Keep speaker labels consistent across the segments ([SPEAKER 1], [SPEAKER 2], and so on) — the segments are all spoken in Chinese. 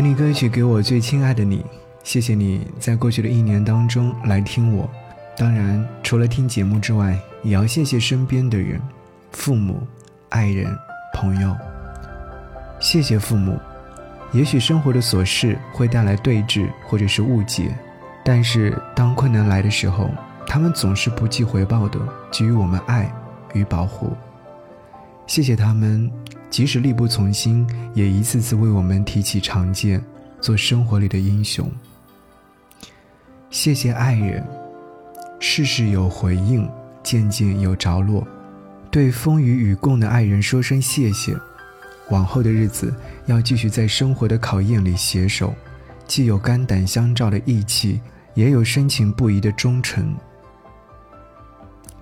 [SPEAKER 1] 给你歌曲，给我最亲爱的你。谢谢你在过去的一年当中来听我。当然，除了听节目之外，也要谢谢身边的人，父母、爱人、朋友。谢谢父母。也许生活的琐事会带来对峙或者是误解，但是当困难来的时候，他们总是不计回报的给予我们爱与保护。谢谢他们，即使力不从心，也一次次为我们提起长剑，做生活里的英雄。谢谢爱人，事事有回应，件件有着落。对风雨与共的爱人说声谢谢。往后的日子，要继续在生活的考验里携手，既有肝胆相照的义气，也有深情不移的忠诚。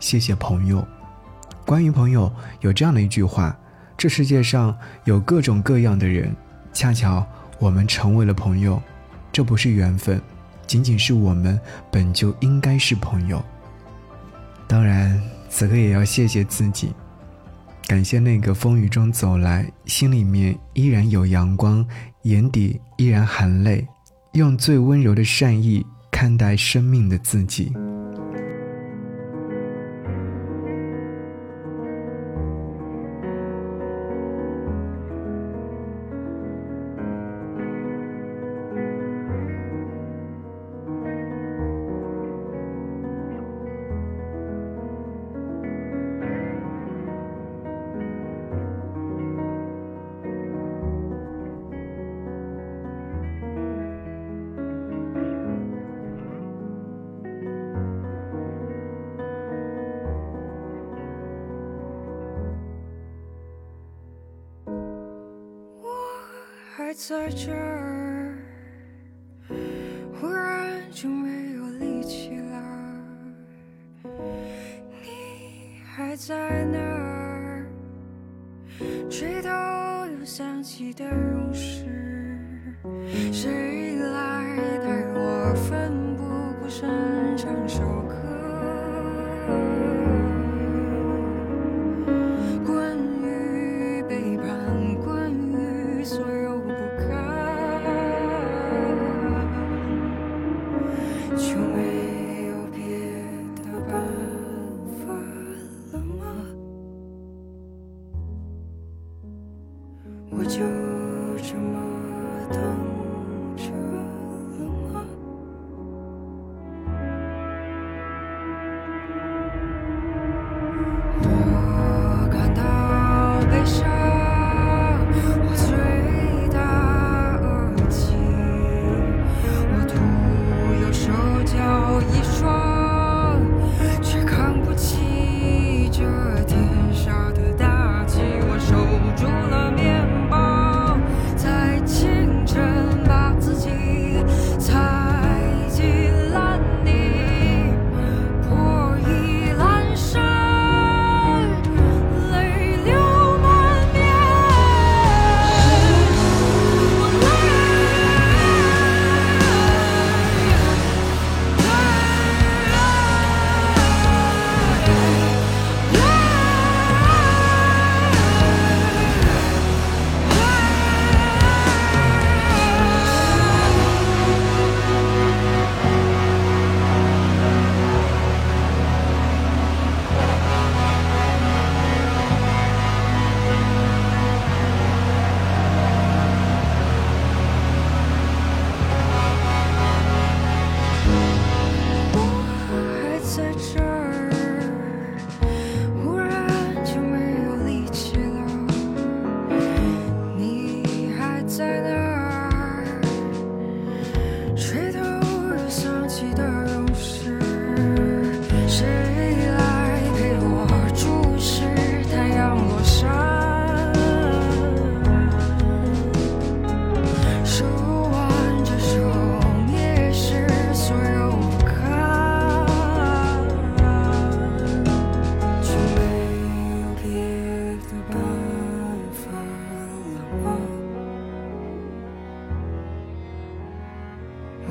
[SPEAKER 1] 谢谢朋友。关于朋友，有这样的一句话：这世界上有各种各样的人，恰巧我们成为了朋友，这不是缘分，仅仅是我们本就应该是朋友。当然，此刻也要谢谢自己。感谢那个风雨中走来，心里面依然有阳光，眼底依然含泪，用最温柔的善意看待生命的自己。
[SPEAKER 2] 在这儿，忽然就没有力气了。你还在那儿，垂头又想起的往事，谁来带我奋不顾身唱首歌？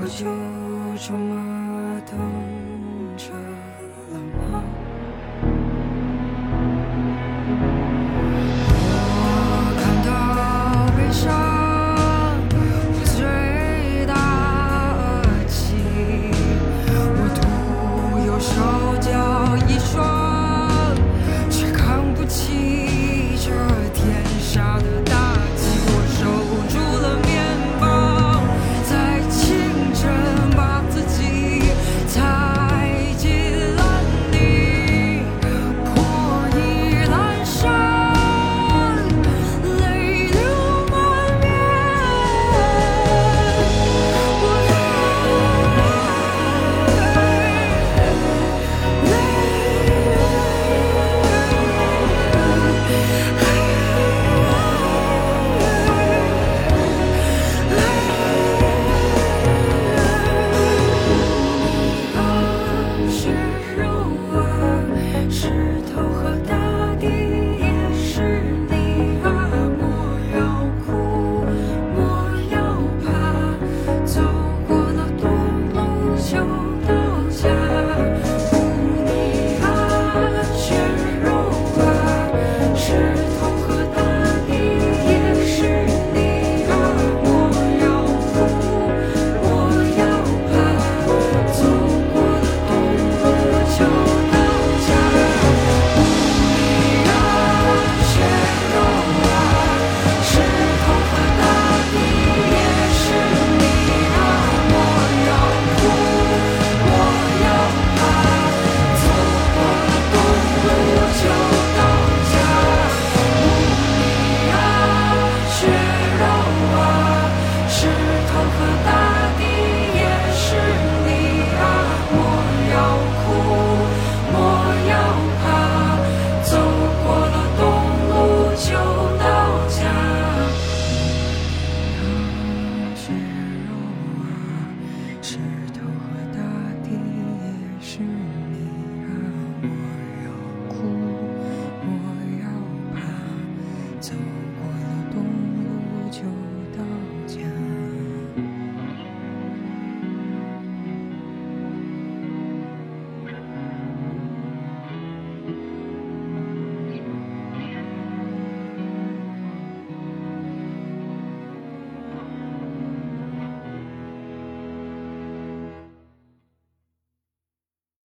[SPEAKER 2] 就这么等着了吗？